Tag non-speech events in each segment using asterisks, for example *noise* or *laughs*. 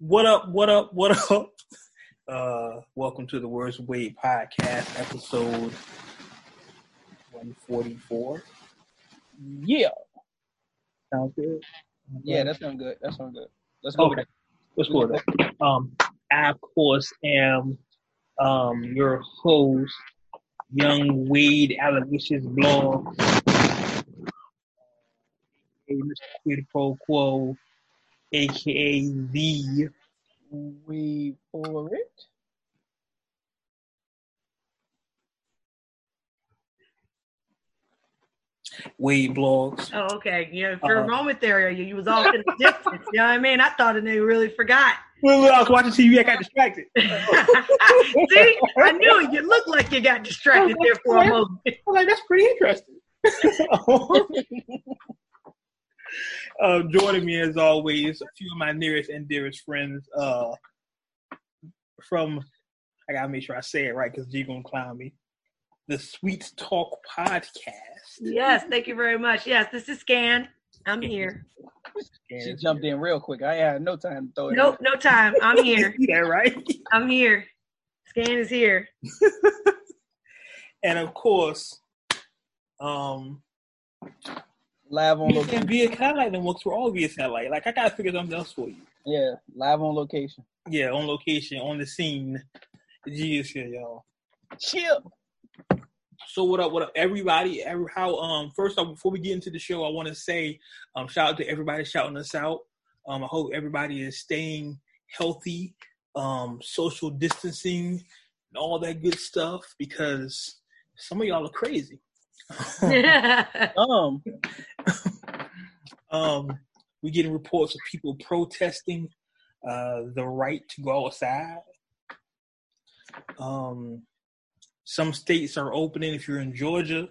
What up? What up? What up? Uh, welcome to the Words Wade podcast, episode one forty four. Yeah. Sounds good. Yeah, that sounds good. That sounds good. Let's go Okay. Let's go with that. Um, I of course am um your host, Young Wade Aloysius Blog, aka Mr. Quid Pro Quo, aka the We for it. Wade Blogs. Oh, okay. You know, for Uh-huh. a moment there, you, you was off in the distance. You know what I mean? I thought they really forgot. Well, I was watching TV. I got distracted. *laughs* See, I knew it. You looked like you got distracted there for a moment. I'm like, that's pretty interesting. *laughs* *laughs* uh, joining me as always, a few of my nearest and dearest friends uh, from, I gotta make sure I say it right because G gonna clown me. The Sweet Talk Podcast. Yes, thank you very much. Yes, this is Scan. I'm here. She jumped in real quick. I had no time to throw it. Nope, no time. I'm here. *laughs* Yeah, right. I'm here. Scan is here. *laughs* And of course, um, Live on location. can be a satellite that works for all via satellite. Like I gotta figure something else for you. Yeah, live on location. Yeah, on location, on the scene. Is here, y'all. Chill. So what up? What up, everybody? Every how um first off, before we get into the show, I want to say um shout out to everybody shouting us out. Um, I hope everybody is staying healthy, um, social distancing, and all that good stuff because some of y'all are crazy. *laughs* Um, um, we're getting reports of people protesting uh, the right to go outside. Um, some states are opening. If you're in Georgia,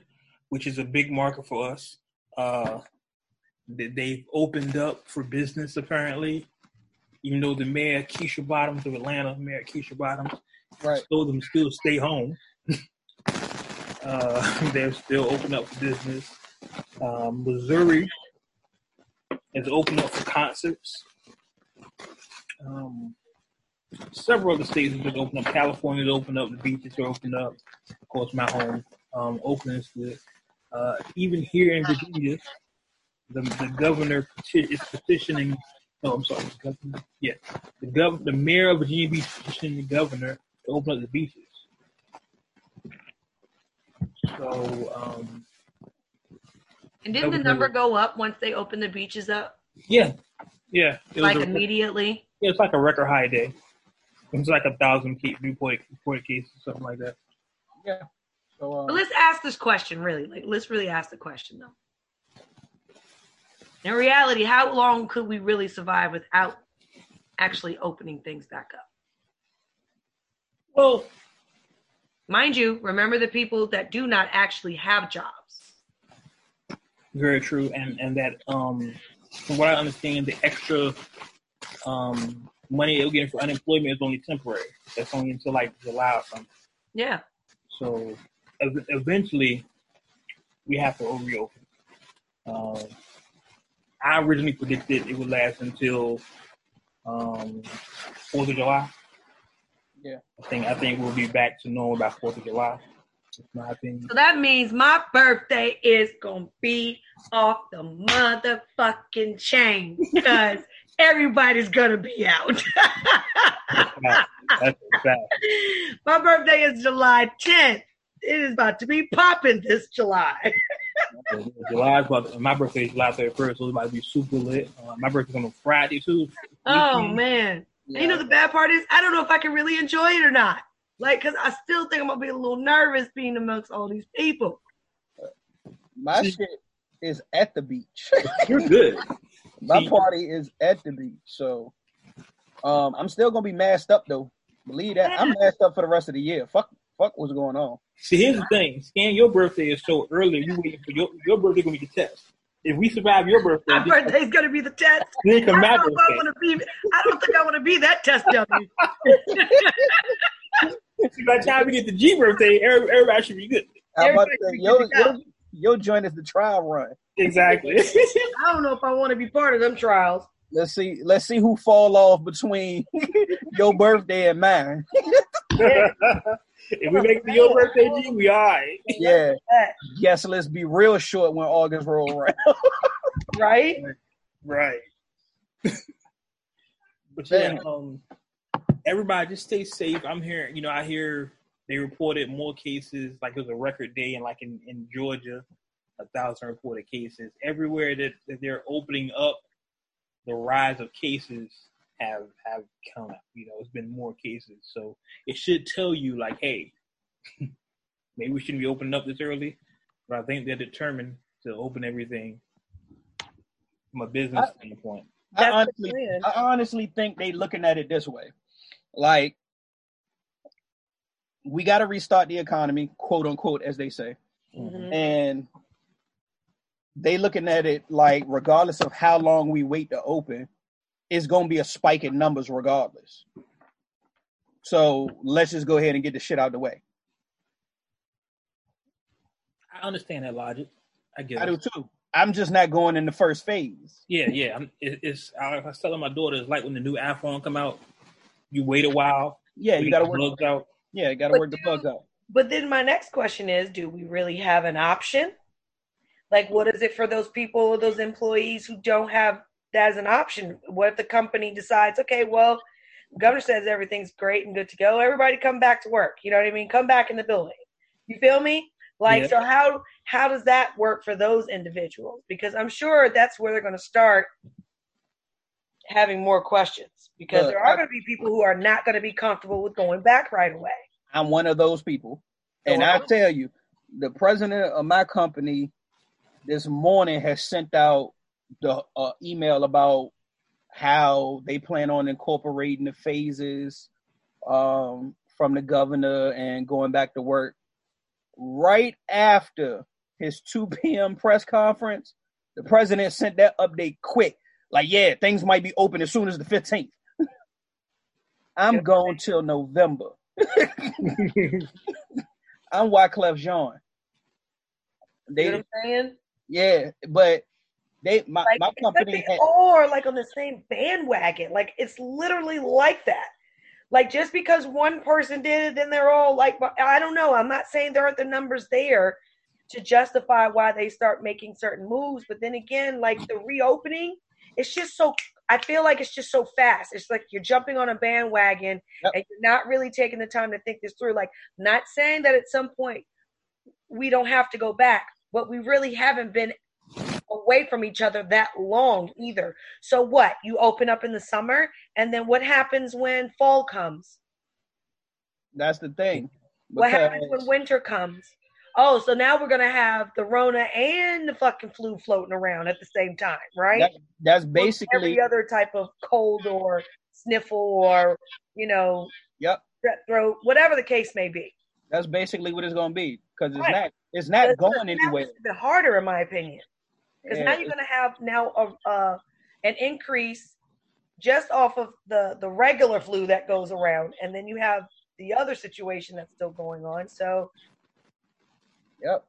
which is a big market for us, uh, they- they've opened up for business apparently. Even though the mayor Keisha Bottoms of Atlanta, Mayor Keisha Bottoms, right. told them still stay home. *laughs* uh, *laughs* they're still open up for business. Um, Missouri is open up for concerts. Um, several other states have been open up. California's open up. The beaches are open up. Of course, my home, um. Uh, even here in Virginia, the, the governor peti- is petitioning. No, I'm sorry, the governor. Yeah, the gov- the mayor of Virginia Beach petitioning the governor to open up the beaches. So, um, and didn't the number go up once they opened the beaches up? yeah, yeah, it was Like a- immediately? Yeah, it's like a record high day. It's like a thousand ca- reported, reported cases, something like that. Yeah. So, But uh, let's ask this question really. Like let's really ask the question though. In reality, how long could we really survive without actually opening things back up? Well, Mind you, remember the people that do not actually have jobs. very true, and and that um, from what I understand, the extra um money they're getting for unemployment is only temporary. That's only until like July or something. Yeah. So ev- eventually, we have to reopen. Um, I originally predicted it would last until um, Fourth of July. Yeah. I think I think we'll be back to normal by Fourth of July. My opinion. So that means my birthday is gonna be off the motherfucking chain because *laughs* everybody's gonna be out. That's fact. *laughs* my birthday is July 10th. It is about to be popping this July. *laughs* July is about my birthday is July thirty first, so it's about to be super lit. Uh, my birthday's on a Friday too. Oh Weekend. man. Yeah. You know the bad part is I don't know if I can really enjoy it or not. Like, cause I still think I'm gonna be a little nervous being amongst all these people. my shit is at the beach. *laughs* You're good. my See- party is at the beach. So, um, I'm still gonna be masked up though. Believe that. I'm masked up for the rest of the year. Fuck, fuck, what's going on? See, here's the thing. Scan, your birthday is so early. We waiting for your your birthday gonna be the test. If we survive your birthday, My birthday's gonna be the test. then I come my don't know if I want to be. I don't think I want to be that test dummy. *laughs* By the time we get the G birthday, every- everybody should be good. How about Everybody that? be Your, good to go. your, your joint is the trial run. Exactly. *laughs* *laughs* I don't know if I want to be part of them trials. Let's see. Let's see who fall off between your birthday and mine. If we make it to your birthday, G, we all right. Yeah. Yes, let's be real short when August roll around. *laughs* right? Right. *laughs* but yeah, um, everybody just stay safe. I'm hearing, you know, I hear they reported more cases, like it was a record day, and like in, in Georgia, a thousand reported cases. Everywhere that, that they're opening up, the rise of cases have have come up. You know, it's been more cases, so it should tell you like, hey, *laughs* maybe we shouldn't be opening up this early. But I think they're determined to open everything from a business I- standpoint. I honestly. I honestly think they're looking at it this way, like we got to restart the economy, quote unquote, as they say, Mhm. and they looking at it like regardless of how long we wait to open, it's gonna be a spike in numbers regardless. So let's just go ahead and get the shit out of the way. I understand that logic. I get I it. do too. I'm just not going in the first phase. Yeah, yeah. I'm, it, it's I, I was telling my daughter it's like when the new iPhone come out. You wait a while. Yeah, you got to the work. bugs out. Yeah, you got to But work the dude- bugs out. But then my next question is, do we really have an option? Like, what is it for those people, those employees who don't have that as an option? What if the company decides, okay, well, governor says everything's great and good to go. Everybody come back to work. You know what I mean? Come back in the building. You feel me? Like, so how how does that work for those individuals? Because I'm sure that's where they're going to start having more questions. Because Look, there are going to be people who are not going to be comfortable with going back right away. I'm one of those people. And I tell you, the president of my company this morning has sent out the uh, email about how they plan on incorporating the phases um, from the governor and going back to work. Right after his 2 *laughs* p.m. press conference, the president sent that update quick. Like, yeah, things might be open as soon as the 15th. *laughs* I'm going till November. *laughs* I'm Wyclef Jean. You know They, what I'm saying? yeah, but they, my, Like, my company, had, all are like on the same bandwagon. Like it's literally like that. Like just because one person did it, then they're all like, I don't know. I'm not saying there aren't the numbers there to justify why they start making certain moves. But then again, like the reopening, it's just so. I feel like it's just so fast. It's like you're jumping on a bandwagon Yep. and you're not really taking the time to think this through. Like, not saying that at some point we don't have to go back, but we really haven't been away from each other that long either. So what? You open up in the summer, and then what happens when fall comes? that's the thing. What happens when winter comes? Oh, so now we're gonna have the Rona and the fucking flu floating around at the same time, right? That, that's basically, every other type of cold or sniffle or you know, yep, throat, whatever the case may be. that's basically what it's to be. Because it's Right. not, it's not That's- going anywhere. it harder, in my opinion. Because now you're going to have now a, uh, an increase just off of the the regular flu that goes around, and then you have the other situation that's still going on. So, Yep.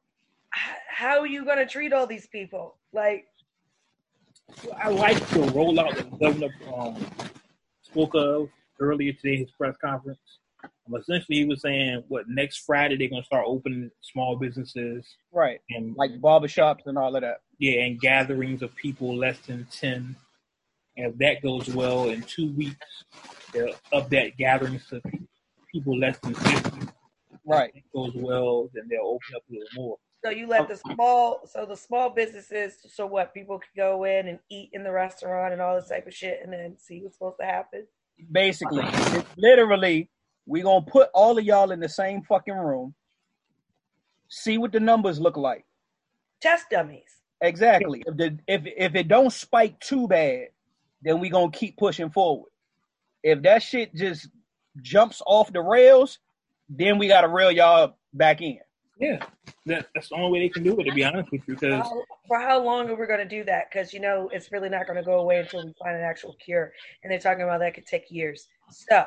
h- how are you going to treat all these people? Like, I like the rollout that the governor um, spoke of earlier today, his press conference. Um, essentially, he was saying, what, next Friday they're going to start opening small businesses Right. and, Like barbershops and all of that. yeah, and gatherings of people less than 10. And if that goes well, in two weeks, they'll up that gatherings to people less than 50. Right. If it goes well, then they'll open up a little more. so you let the small, so the small businesses, so what people can go in and eat in the restaurant and all this type of shit, and then see what's supposed to happen. Basically, it's literally, we going to put all of y'all in the same fucking room, see what the numbers look like. Test dummies. Exactly. If the if if it don't spike too bad, then we gonna keep pushing forward. If that shit just jumps off the rails, then we gotta reel y'all back in. Yeah, that, that's the only way they can do it, to be honest with you, because How, for how long are we going to do that? Because you know it's really not going to go away until we find an actual cure, and they're talking about that could take years. So,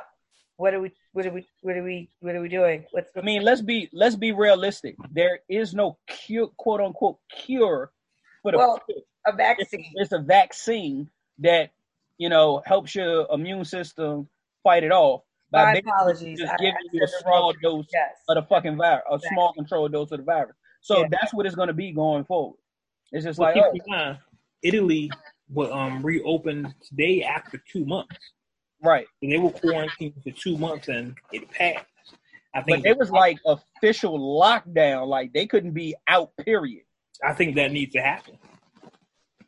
what are we? What are we? What are we? What are we doing? What's I mean, let's be let's be realistic. There is no cure, quote unquote cure for the. Well, a vaccine? it's a vaccine that you know, helps your immune system fight it off. by My apologies. Just I- giving I you a small wrong- dose Yes. of the fucking virus, a Exactly. small controlled dose of the virus. So Yeah. that's what it's going to be going forward. It's just Well, like, oh, mind, Italy will um, reopen today after two months. Right. And they were quarantined for two months and it passed. I But think it was like official lockdown. Like they couldn't be out, period. I think that needs to happen.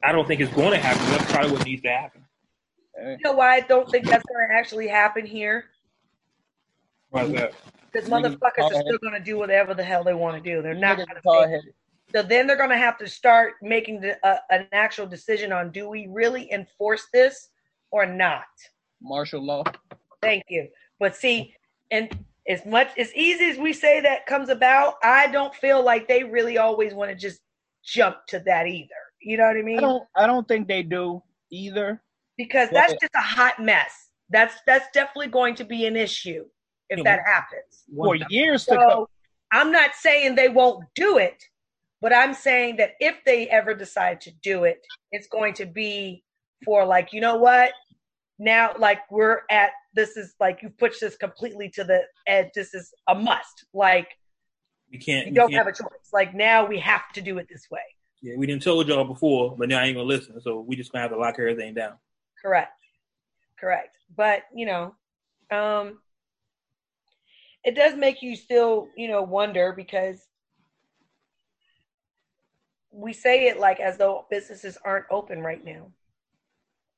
I don't think it's going to happen. That's probably what needs to happen. Eh, You know why I don't think that's going to actually happen here? Why's that? Because motherfuckers are still going to do whatever the hell they want to do. They're not going to. hard-headed. So then they're going to have to start making the, uh, an actual decision on do we really enforce this or not. Martial law. Thank you. But see, and as much as easy as we say that comes about, I don't feel like they really always want to just jump to that either. You know what I mean? I don't. I don't think they do either. because Well, that's just a hot mess. That's that's definitely going to be an issue if that happens. For years to come. I'm not saying they won't do it, but I'm saying that if they ever decide to do it, it's going to be for like, you know what? Now, like we're at this is like you push this completely to the edge. This is a must. Like You can't. you You don't can't have a choice. Like now we have to do it this way. yeah, we didn't told y'all before, but now I ain't gonna listen. So we just gonna have to lock everything down. Correct. Correct. But, you know, um it does make you still, you know, wonder because we say it like as though businesses aren't open right now.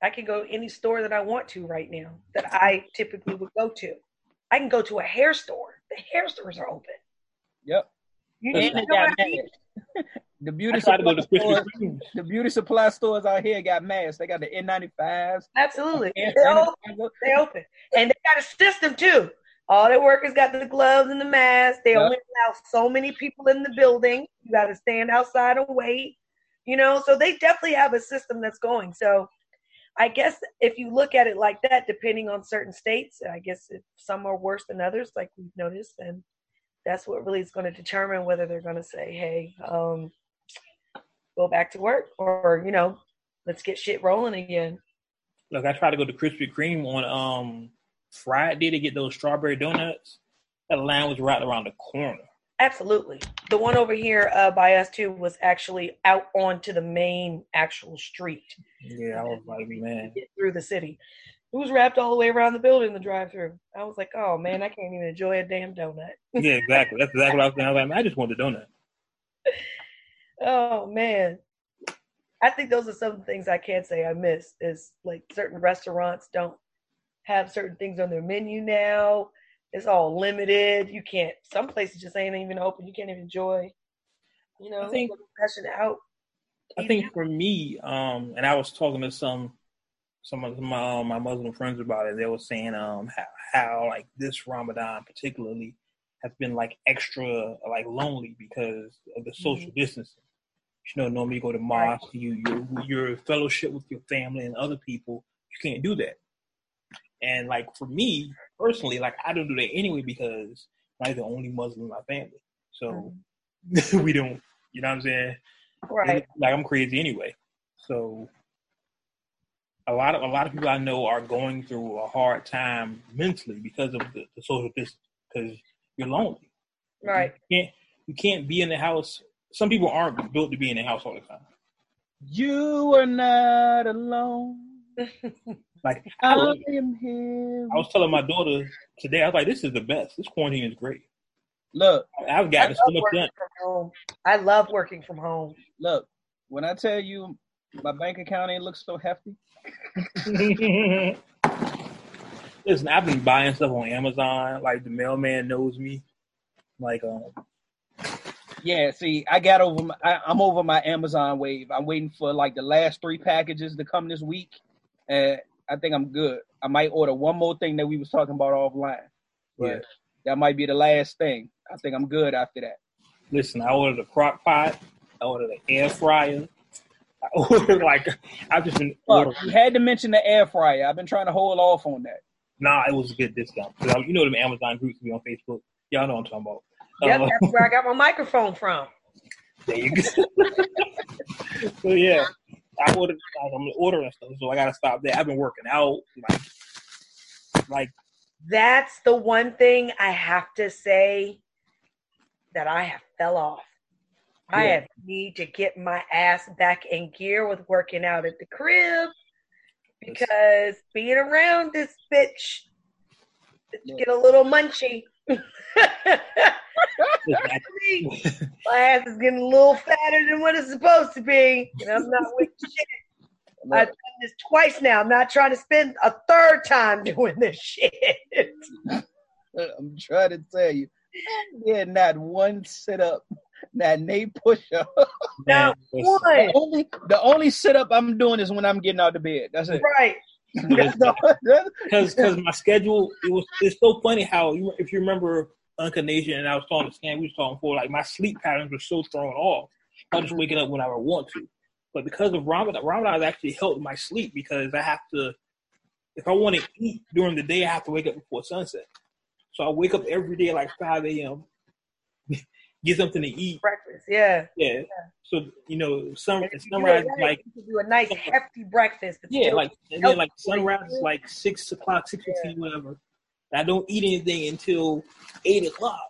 I can go any store that I want to right now that I typically would go to. I can go to a hair store. The hair stores are open. Yep. You, And you they know got I mean? masks. The beauty I to supply to stores. The beauty supply stores out here got masks. They got the N95s. Absolutely. hand They're open. They open. And they got a system too. All their workers got the gloves and the masks. They Yeah. only allow so many people in the building. You got to stand outside and wait. You know, so they definitely have a system that's going. So I guess if you look at it like that, depending on certain states, I guess some are worse than others, like we've noticed, then that's what really is going to determine whether they're going to say, hey, um, go back to work or, you know, let's get shit rolling again. Look, I tried to go to Krispy Kreme on um Friday to get those strawberry donuts. That line was right around the corner. Absolutely. The one over here uh, by us too was actually out onto the main actual street Yeah, I was like, *laughs* man. through the city. It was wrapped all the way around the building, the drive through. I was like, oh man, I can't even enjoy a damn donut. *laughs* Yeah, exactly. That's exactly what I was saying. I was like, I just want the donut. *laughs* Oh man. I think those are some things I can't say I miss is like certain restaurants don't have certain things on their menu now. It's all limited. You can't some places just ain't even open. You can't even enjoy, you know, I think- passion out. I think for me, um, and I was talking to some some of my um, my Muslim friends about it. They were saying um how, how like this Ramadan particularly has been like extra like lonely because of the social distancing. You know, normally you go to Right. mosque, you you your fellowship with your family and other people. You can't do that. And like for me personally, like I don't do that anyway because I'm the only Muslim in my family. So *laughs* we don't. You know what I'm saying? right. Like I'm crazy anyway. So a lot of a lot of people I know are going through a hard time mentally because of the, the social distance. Because you're lonely. Right. You can't you can't be in the house. Some people aren't built to be in the house all the time. You are not alone. *laughs* Like I, I love it. am here. I was telling my daughter today, I was like, "This is the best. This quarantine is great. Look, I've I gotten love so much working done." from home. I love working from home. look. When I tell you my bank account ain't look so hefty, *laughs* Listen, I've been buying stuff on Amazon. Like the mailman knows me. Like um, yeah. See, I got over. My, I, I'm over my Amazon wave. I'm waiting for like the last three packages to come this week, and I think I'm good. I might order one more thing that we was talking about offline, but Yeah. that might be the last thing. I think I'm good after that. listen, I ordered a crock pot. I ordered an air fryer. I *laughs* ordered like I've just been Fuck, ordering. you had to mention the air fryer. I've been trying to hold off on that. Nah, it was a good discount. 'Cause I- you know them Amazon groups be on Facebook. Y'all know what I'm talking about. Yep, Uh, that's where I got my microphone from. *laughs* there you go. *laughs* so yeah, I ordered like I'm ordering stuff, so I gotta stop there. I've been working out, like, like That's the one thing I have to say that I have fell off. I have need to get my ass back in gear with working out at the crib because being around this bitch Yeah. get a little munchy. Listen, *laughs* my ass is getting a little fatter than what it's supposed to be, and I'm not with shit. *laughs* I've done this twice now. I'm not trying to spend a third time *laughs* doing this shit. I'm trying to tell you, yeah, not one sit up, not a push up. man, listen, One. The only the only sit up I'm doing is when I'm getting out of bed. That's it. Right. *laughs* Because because my schedule it was it's so funny how you if you remember Uncle Nation and I was talking to Scan, we was talking before like my sleep patterns were so thrown off. I was just waking up when I want to, but because of Ramadan, Ramadan has actually helped my sleep because I have to if I want to eat during the day, I have to wake up before sunset. So I wake up every day like five a.m. get something to eat. Breakfast. Yeah. Yeah. So you know, sun And do sunrise it is like you can do a nice hefty breakfast. but yeah, still- like and then like sunrise is like six o'clock, six fifteen, whatever. I don't eat anything until eight o'clock,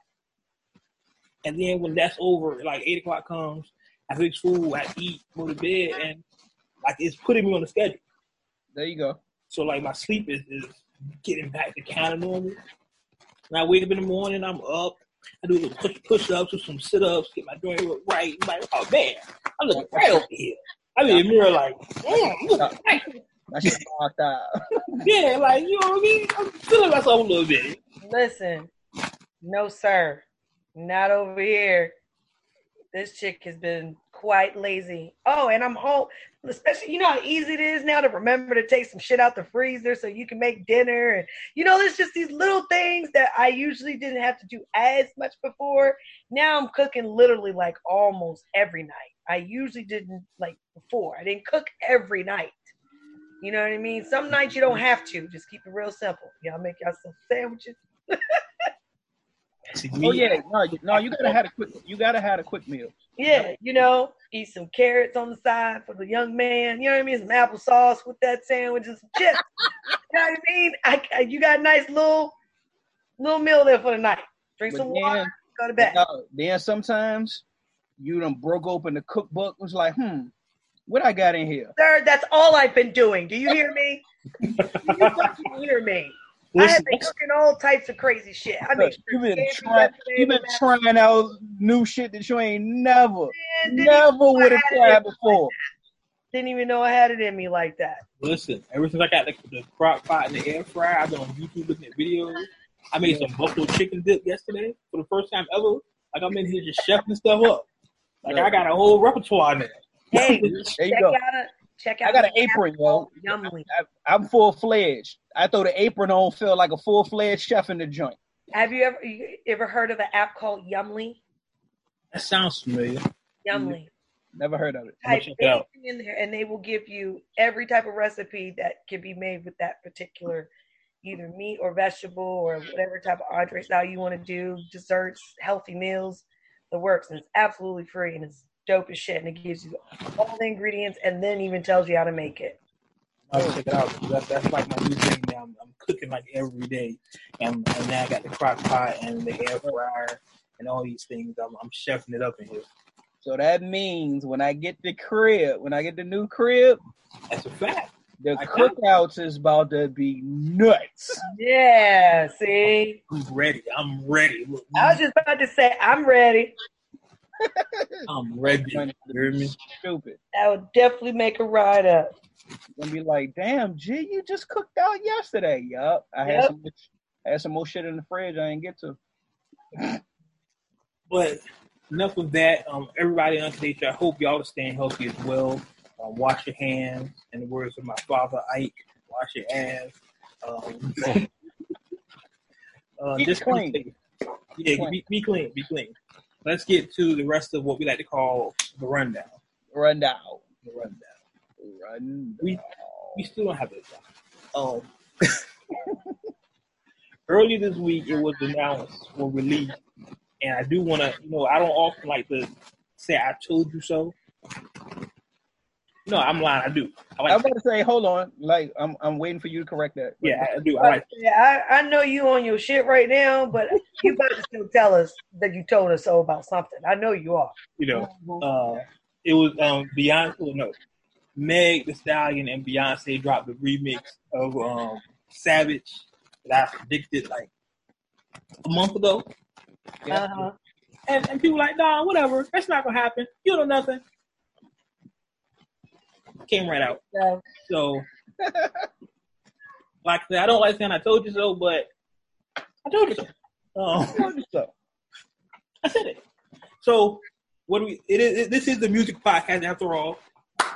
and then when that's over, like eight o'clock comes, I fix food, I eat, go to bed, and like it's putting me on the schedule. there you go. So like my sleep is, is getting back to kind of normal. And I wake up in the morning, I'm up. I do a little push push ups, do some sit ups, get my joint right. I'm like, oh man, I'm looking right over here. I mean, in the mirror like, damn, looking right. I knocked out. Yeah, like you know what I mean. I'm feeling myself a little bit. Listen, no sir, not over here. This chick has been quite lazy. Oh, and I'm home. Especially, you know how easy it is now to remember to take some shit out the freezer so you can make dinner. And you know, there's just these little things that I usually didn't have to do as much before. Now I'm cooking literally like almost every night. I usually didn't like before. I didn't cook every night. You know what I mean? Some nights you don't have to. Just keep it real simple. Y'all make y'all some sandwiches. *laughs* See, Oh me, yeah, no, you, no, you gotta have a quick. You gotta have a quick meal. Yeah, you know, eat some carrots on the side for the young man. You know what I mean? Some applesauce with that sandwich and some chips. *laughs* you know what I mean? I, I- you got a nice little little meal there for the night. Drink But some then, water, go to bed. no, then sometimes you done broke open the cookbook. Was like, hmm, what I got in here? Sir, that's all I've been doing. Do you hear me? *laughs* Do you fucking hear me? I listen, have been cooking all types of crazy shit. I mean, You've been trying. You've been trying out new shit that you ain't never, man. Never would have tried before. didn't even know I had it in me like that. listen. Ever since I got the, the crock pot and the air fryer, I've been on YouTube looking at videos. I made some buffalo chicken dip yesterday for the first time ever. Like I'm in here just chefing stuff up. Like I got a whole repertoire now. Hey, *laughs* There you check go. out a check out I got an apron, app yo. called Yummly. I, I'm full fledged. I throw the apron on, feel like a full fledged chef in the joint. Have you ever you ever heard of an app called Yummly? That sounds familiar. Yummly. Never heard of it. Type check it out. anything in there, and they will give you every type of recipe that can be made with that particular either meat or vegetable or whatever type of entree style you want to do, desserts, healthy meals, the works. And it's absolutely free and it's dope as shit. And it gives you all the ingredients and then even tells you how to make it. I'll check it out. because That's, that's like my new thing now. I'm, I'm cooking like every day, and, and now I got the crock pot and the air fryer and all these things. I'm, I'm chefing it up in here. So that means when I get the crib, when I get the new crib, That's a fact. the I got cookouts is about to be nuts. Yeah, see? I'm ready. I'm ready. Look, I was just about to say, I'm ready. *laughs* I'm ready. You hear me? Stupid. I would definitely make a ride up. Gonna be like, damn, G, you just cooked out yesterday. Yup. I had some I had some more shit in the fridge I didn't get to. *laughs* But enough of that. Um, everybody on today's show, I hope y'all are staying healthy as well. Um, wash your hands. In the words of my father, Ike, wash your ass. Um, *laughs* uh, Keep just clean. be. Yeah, Clean. be, be clean. Be clean. Let's get to the rest of what we like to call the rundown. Rundown. The rundown. Run We- We still don't have it. Um, *laughs* earlier this week, it was announced or released, and I do want to, you know, I don't often like to say "I told you so," No, I'm lying. I do. I I like. was about to say, hold on, like I'm I'm waiting for you to correct that. yeah, I do. I like. Yeah, I, I know you on your shit right now, but you about to still tell us that you told us so about something. I know you are. You know, uh, it was um Beyonce. Well, no, Meg Thee Stallion and Beyonce dropped the remix of um Savage that I predicted like a month ago. Yeah. Uh-huh. And, and people like, nah, whatever. That's not gonna happen. You don't know nothing. Came right out. So, So, like I said, I don't like saying I told you so, but I told you so. Um, Told you so. I said it. So, what do we? It is. It, this is the music podcast after all.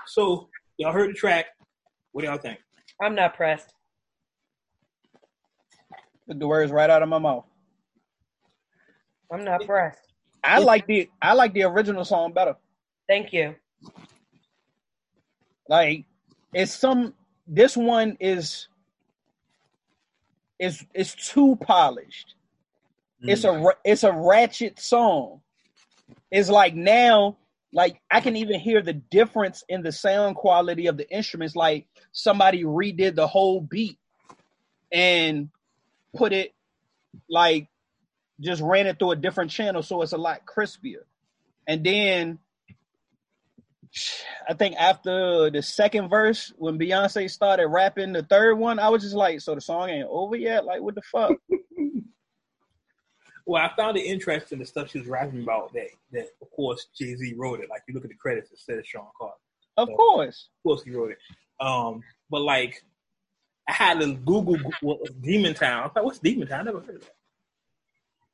So, y'all heard the track. What do y'all think? I'm not pressed. Took the words right out of my mouth. I'm not pressed. I like the I like the original song better. Thank you. Like it's some this one is is is too polished. It's a mm. it's a ratchet song. It's like now like I can even hear the difference in the sound quality of the instruments like somebody redid the whole beat and put it like just ran it through a different channel so it's a lot crispier. And then I think after the second verse, when Beyonce started rapping the third one, I was just like, so the song ain't over yet? Like, what the fuck? *laughs* Well, I found it interesting the stuff she was rapping about. That that of course Jay Z wrote it. Like you look at the credits, it says Sean Carter. of course. Of course he wrote it. Um, but like I had to Google Demon Town. I was like, what's Demon Town? I never heard of that.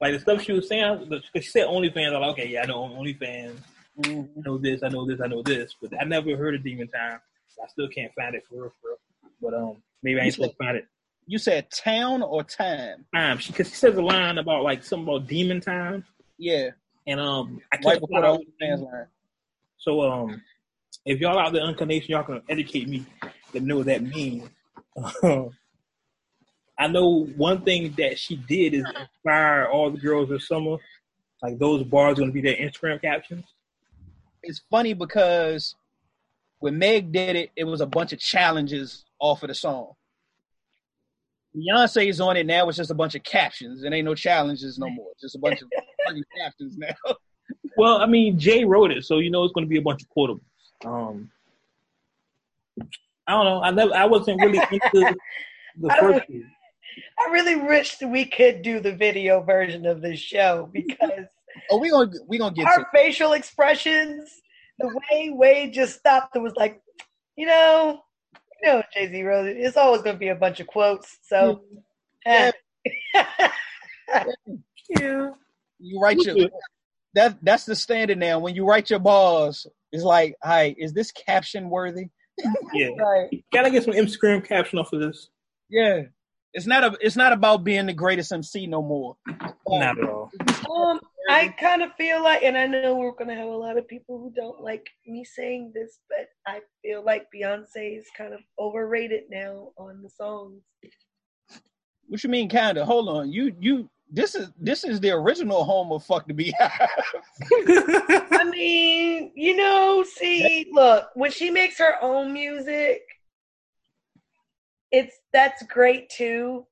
Like the stuff she was saying, because she said OnlyFans. I'm like, okay, yeah, I know OnlyFans. Mhm. I know this, I know this, I know this, but I never heard of Demon Time. I still can't find it for real, for real. But um, maybe I ain't supposed to find it. You said town or time? Time, because she, says a line about like something about demon time, Yeah, and um, I right can't before find the. Line. So um, if y'all out there unconditioned, y'all can educate me to know what that means. *laughs* I know one thing that she did is inspire all the girls this summer. Like those bars are going to be their Instagram captions. It's funny because when Meg did it, it was a bunch of challenges off of the song. Beyonce's on it now. It's just a bunch of captions. It ain't no challenges no more. Just a bunch of *laughs* fucking captions now. Well, I mean, Jay wrote it, so you know it's going to be a bunch of quotables. Um, I don't know. I never, I wasn't really into *laughs* the I first. one. I really wish we could do the video version of this show because Oh, we gonna we gonna get to. our facial expressions, the way Wade just stopped and was like, you know, you know, Jay Z wrote. It's always going to be a bunch of quotes. So, eh. Yeah, *laughs* You write your that that's the standard now. When you write your balls, it's like, hi, is this caption worthy? *laughs* yeah. *laughs* right. Gotta get some Instagram caption off of this. Yeah. It's not a it's not about being the greatest MC no more. Not at all. Um, I um, kind of feel like, and I know we're gonna have a lot of people who don't like me saying this, but I feel like Beyonce is kind of overrated now on the songs. What you mean kinda? Hold on. You you this is this is the original home of fuck the BeyHive. I mean, you know, see, look, when she makes her own music, it's that's great too.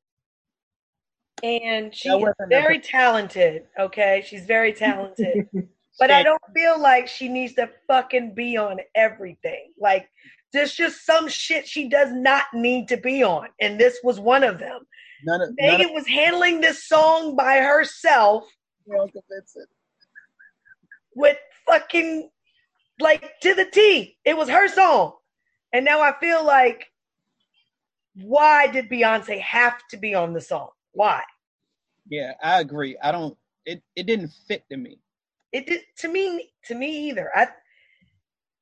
And she That is wasn't very talented, okay? She's very talented. *laughs* but I don't feel like she needs to fucking be on everything. Like there's just some shit she does not need to be on, and this was one of them. none of, none Megan was handling this song by herself of with fucking like to the T. It was her song. And now I feel like why did Beyonce have to be on the song? Why? Yeah, I agree. I don't it it didn't fit to me. It did to me to me either. I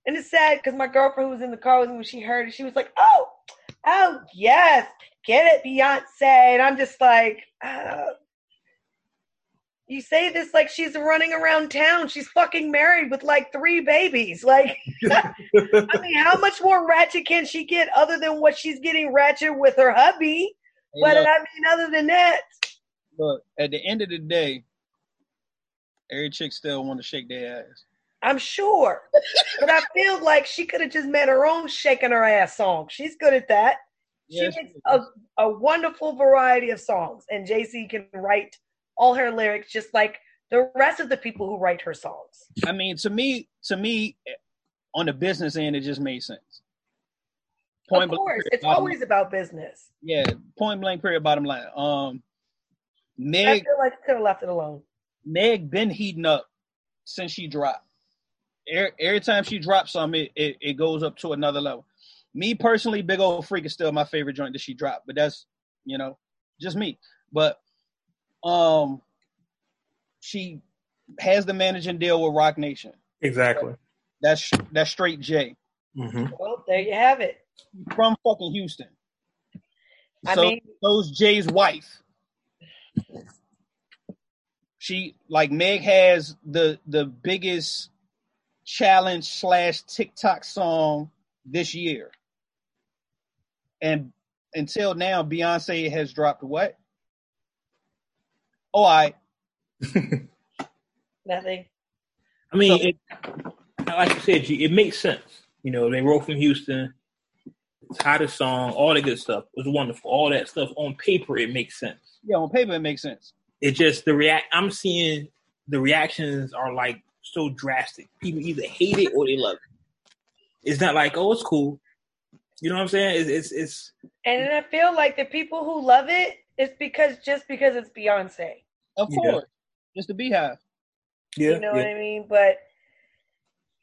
and it's sad because my girlfriend who was in the car with me when she heard it, she was like, "Oh, oh yes, get it, Beyonce." And I'm just like, uh, "You say this like she's running around town. She's fucking married with like three babies. *laughs* Like, I mean, how much more ratchet can she get other than what she's getting ratchet with her hubby? Hey, But look, I mean, other than that, look, at the end of the day, every chick still want to shake their ass. I'm sure. but I feel like she could have just made her own shaking her ass song. She's good at that. Yes, she makes a, a wonderful variety of songs, and Jay Z can write all her lyrics just like the rest of the people who write her songs. I mean, to me, to me, on the business end, it just made sense. Of course, it's bottom- always about business. yeah. Point blank. Period. Bottom line. Um, Meg, I feel like I could have left it alone. Meg been heating up since she dropped. Every, every time she drops something, it, it, it goes up to another level. Me personally, Big Ole Freak is still my favorite joint that she dropped, but that's you know just me. But um, she has the managing deal with Roc Nation. Exactly. That's that's straight J hmm Well, there you have it. From fucking Houston. I so mean- those Jay's wife. She like Meg has the the biggest challenge slash TikTok song this year, and until now, Beyonce has dropped what? Oh, I *laughs* Nothing. I mean, So- it, like you said, it makes sense. You know, they wrote from Houston. It's hottest song, all the good stuff. It was wonderful. All that stuff on paper, it makes sense. yeah on paper it makes sense. It just the react. I'm seeing the reactions are like so drastic. People either hate it or they love it. It's not like oh, it's cool. You know what I'm saying? It's it's, it's And then I feel like the people who love it, it's because just because it's Beyonce. Of Yeah. course, it's the BeyHive. yeah. you know yeah. what I mean? But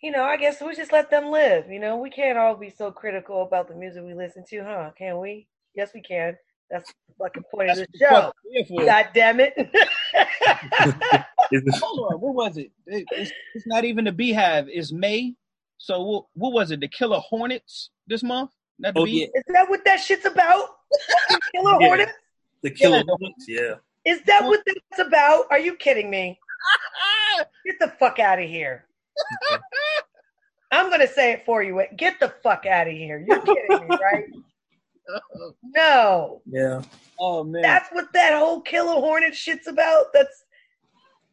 you know, I guess we just let them live. You know, we can't all be so critical about the music we listen to, huh? Can we? Yes, we can. That's the fucking point of That's the show. fuck. God damn it! It's- *laughs* Hold on, what was it? It- It's, it's not even the Beehive. It's May. So what, what was it? The Killer Hornets this month? Not the oh Bee- yeah, Is that what that shit's about? Fucking Killer Yeah. Hornets? the killer. Yeah. Hornets, Yeah. Is that what that's about? Are you kidding me? *laughs* Get the fuck out of here. I'm gonna say it for you. Get the fuck out of here. You're kidding me, right? *laughs* No. Yeah. Oh man. That's what that whole killer hornet shit's about. That's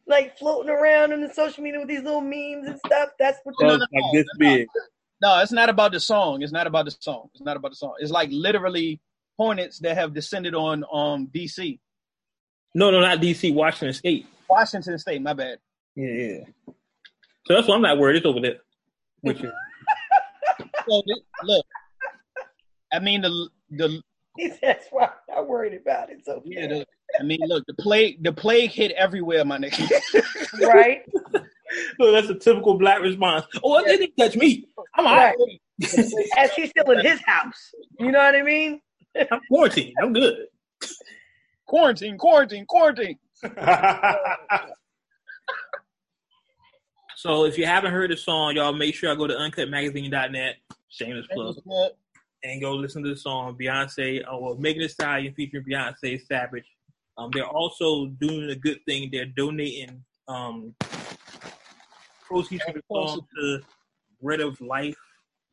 like floating around in the social media with these little memes and stuff. That's what No, That no, like no, this no, no. big. no, it's not about the song. It's not about the song. It's not about the song. It's like literally hornets that have descended on um DC. No, no, not DC. Washington State. Washington State, my bad. Yeah, yeah. So that's why I'm not worried. It's over there. With you. *laughs* So look, I mean the the That's why I'm not worried about it. So yeah, the, I mean look, the plague the plague hit everywhere, my nigga. *laughs* right? *laughs* So that's a typical black response. Oh, they didn't touch me. I'm all right. As he's still in his house. You know what I mean? I'm quarantined. I'm good. quarantine, quarantine, quarantine. So if you haven't heard the song, y'all make sure I go to uncutmagazine.net, shameless plug, and go listen to the song Beyonce uh, or Megan Thee Stallion featuring Beyonce Savage. Um, they're also doing a good thing. They're donating um, proceeds from the song to Bread of Life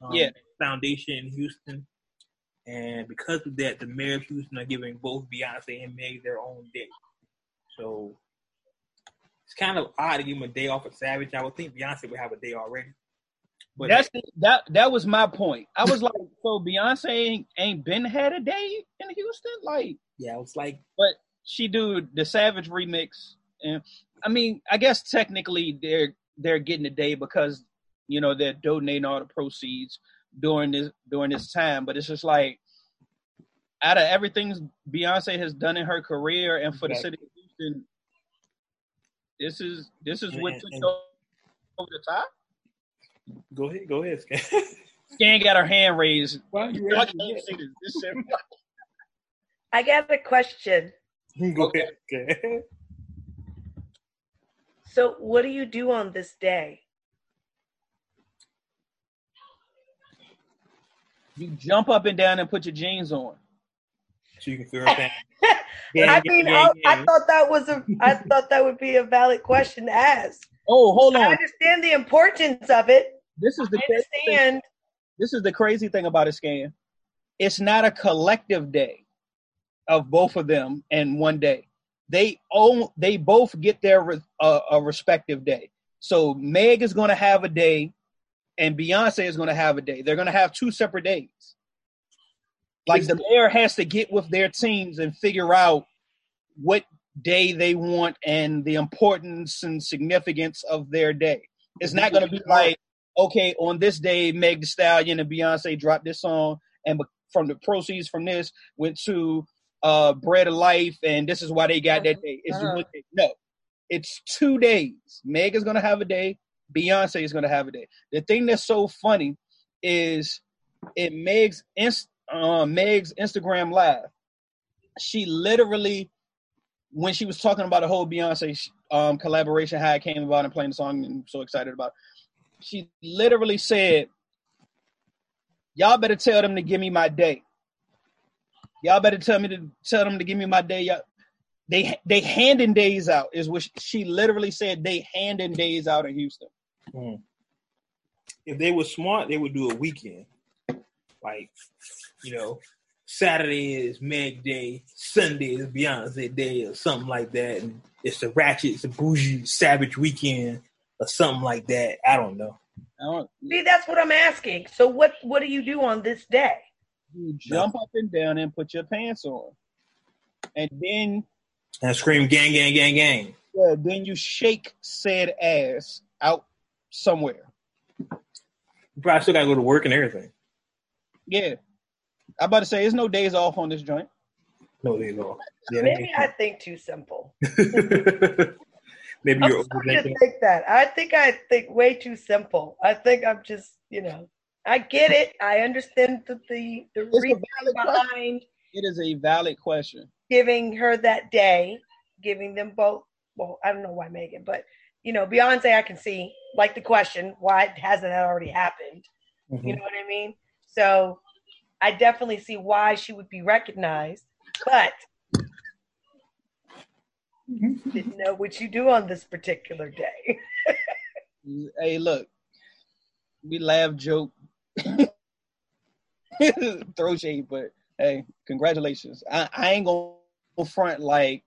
um, Yeah. Foundation in Houston. And because of that, the mayor of Houston are giving both Beyonce and Meg their own day. So it's kind of odd to give them a day off of Savage. I would think Beyonce would have a day already. But That's the, that. That was my point. I was like, *laughs* so Beyonce ain't, ain't been had a day in Houston, like, yeah, it's like but she do the Savage remix, and I mean, I guess technically they're they're getting a day because you know they're donating all the proceeds during this during this time. But it's just like out of everything Beyonce has done in her career and for the city of Houston, this is this is And- what and- took and- over the top. go ahead, go ahead, Scan. *laughs* Scan got her hand raised. well, you I can't say this. This. *laughs* I got a question. Go ahead. Okay. So, what do you do on this day? You jump up and down and put your jeans on. So you can feel *laughs* everything. I mean, yeah, I, I thought that was a, I *laughs* thought that would be a valid question to ask. Oh, hold on. I understand the importance of it. This is the I crazy thing. understand. This is the crazy thing about a scan. It's not a collective day of both of them in one day. They own. They both get their uh, a respective day. So Meg is going to have a day, and Beyonce is going to have a day. They're going to have two separate days. Like the mayor has to get with their teams and figure out what day they want and the importance and significance of their day. It's not going to be like, okay, on this day, Meg Thee Stallion and Beyonce dropped this song, and from the proceeds from this went to uh, Bread of Life, and this is why they got that day. It's uh-huh. day. No, it's two days. Meg is going to have a day. Beyonce is going to have a day. The thing that's so funny is in Meg's inst- uh, Meg's Instagram live, she literally when she was talking about the whole Beyonce um, collaboration, how it came about and playing the song, and I'm so excited about. It, she literally said, "Y'all better tell them to give me my day. Y'all better tell me to tell them to give me my day. Y'all, they they handing days out is what she literally said. They handing days out in Houston. Mm. If they were smart, they would do a weekend, like you know, Saturday is Meg Day, Sunday is Beyonce Day, or something like that, and it's a ratchet, it's a bougie, savage weekend, or something like that. I don't know. I don't, See, that's what I'm asking. So, what what do you do on this day? You jump up and down and put your pants on, and then and scream "gang, gang, gang, gang." Yeah, then you shake said ass out somewhere. You probably still gotta go to work and everything. Yeah, I'm about to say, there's no days off on this joint. No days off. Yeah, Maybe I think too simple. *laughs* Maybe I'm you're overthinking. think that. I think I think way too simple. I think I'm just, you know, I get it. I understand the the, the reason behind. Question. It is a valid question. Giving her that day, giving them both. Well, I don't know why Megan, but you know, Beyonce, I can see like the question, why hasn't that already happened? Mm-hmm. You know what I mean? So I definitely see why she would be recognized, but didn't know what you do on this particular day. *laughs* hey, look, we laugh, joke, *laughs* throw shade, but hey, congratulations. I, I ain't gonna front like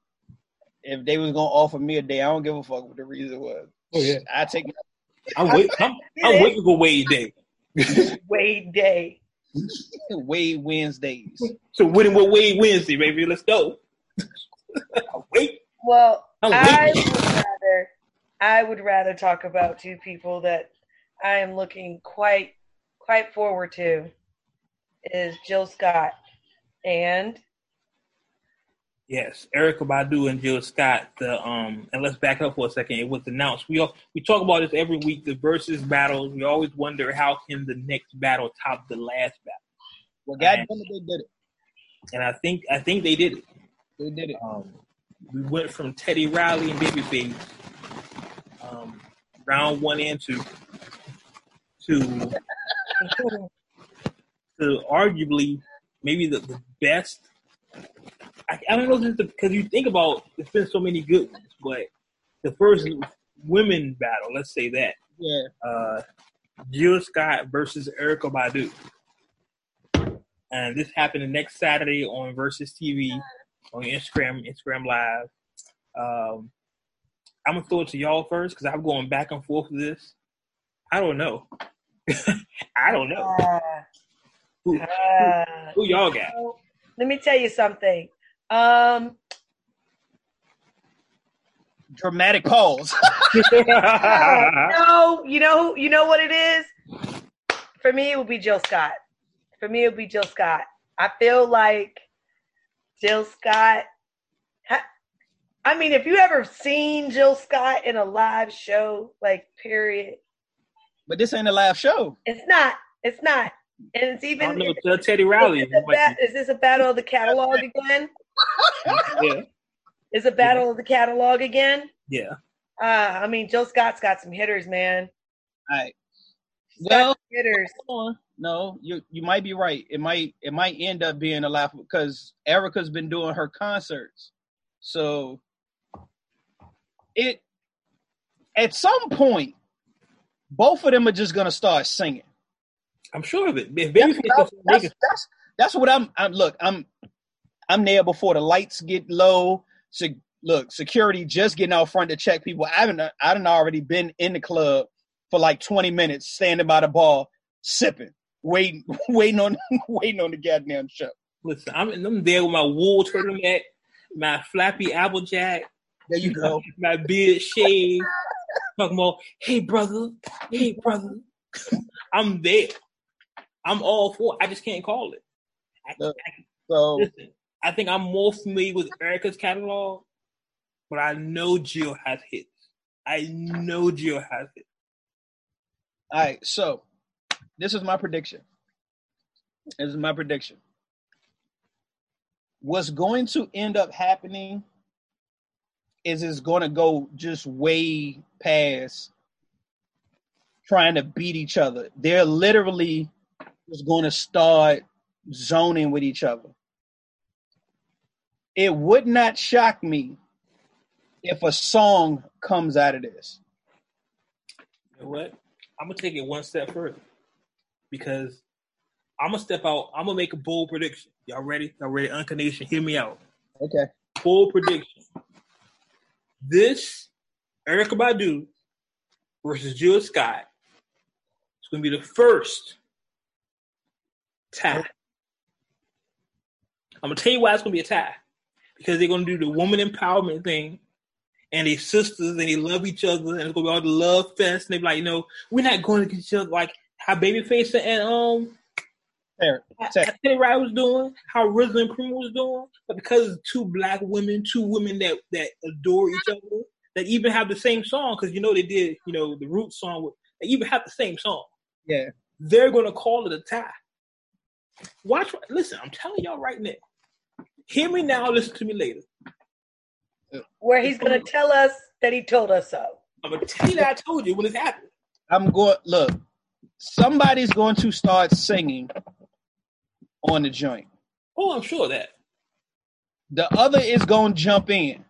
if they was gonna offer me a day. I don't give a fuck what the reason was. Oh yeah, I take. I'm waiting. I'm, I'm waiting for Wade Day. Wade Day. Wade Wednesdays. So winning with Wade Wednesday, baby. Let's go. *laughs* wait. Well, I would rather I would rather talk about two people that I am looking quite quite forward to is Jill Scott and Yes, Erykah Badu and Jill Scott. The um, and let's back up for a second. It was announced. We all, we talk about this every week. The versus battles. We always wonder how can the next battle top the last battle. Well, God damn it, they did it. And I think I think they did it. They did it. Um, we went from Teddy Riley and Babyface, um, round one and two, to *laughs* to arguably maybe the, the best I, I don't know if it's because you think about there's been so many good ones, but the first women battle, let's say that, yeah, uh, Jill Scott versus Erykah Badu, and this happened the next Saturday on Verzuz TV on Instagram, Instagram Live. Um, I'm gonna throw it to y'all first because I'm going back and forth with this. I don't know. *laughs* I don't know. Uh, who, uh, who, who, y'all got? Let me tell you something. Um, dramatic pause. *laughs* no, you know, you know what it is. For me, it would be Jill Scott. For me, it would be Jill Scott. I feel like Jill Scott. I mean, if you ever seen Jill Scott in a live show, like period. But this ain't a live show. It's not. It's not. And it's even. I know, it's, Teddy Riley. Is this, ba- is this a battle of the catalog *laughs* again? Yeah. Is a battle yeah. of the catalog again? Yeah. Uh, I mean, Jill Scott's got some hitters, man. All right. Well, hitters. No, you you might be right. It might it might end up being a laugh because Erykah's been doing her concerts, so it at some point both of them are just gonna start singing. I'm sure of it. If that's, that's, that's, that's, that's what I'm, I'm. Look, I'm I'm there before the lights get low. So look, security just getting out front to check people. I haven't I haven't already been in the club for like 20 minutes, standing by the bar, sipping, waiting, *laughs* waiting on *laughs* waiting on the goddamn show. Listen, I'm, I'm there with my wool turtleneck, my flappy applejack. There you go. *laughs* My beard shaved. Talking about, hey brother, hey brother. I'm there. I'm all for. It. I just can't call it. I, Look, I, So listen, I think I'm more familiar with Erykah's catalog, but I know Jill has hits. I know Jill has hits. all right, so this is my prediction. This is my prediction. What's going to end up happening is it's going to go just way past trying to beat each other. They're literally just going to start zoning with each other. It would not shock me if a song comes out of this. You know what? I'm gonna take it one step further because I'm gonna step out. I'm gonna make a bold prediction. Y'all ready? Y'all ready? Uncondition, hear me out. Okay. Bold prediction. This Erykah Badu versus Jill Scott is gonna be the first tie. I'm gonna tell you why it's gonna be a tie because they're gonna do the woman empowerment thing, and they sisters and they love each other, and it's gonna be all the love fest. And they be like, you know, we're not going against each other like how Babyface and um Say- Teddy Riley was doing, how RZA and Primo was doing, but because two black women, two women that that adore each other, that even have the same song, because you know they did, you know, the root song, with- they even have the same song. Yeah. They're gonna call it a tie. Watch, listen, I'm telling y'all right now. Hear me now, listen to me later. Where he's gonna tell us that he told us so. I'm gonna tell you that I told you when it's happening. I'm going look. Somebody's going to start singing on the joint. Oh, I'm sure of that. The other is going to jump in.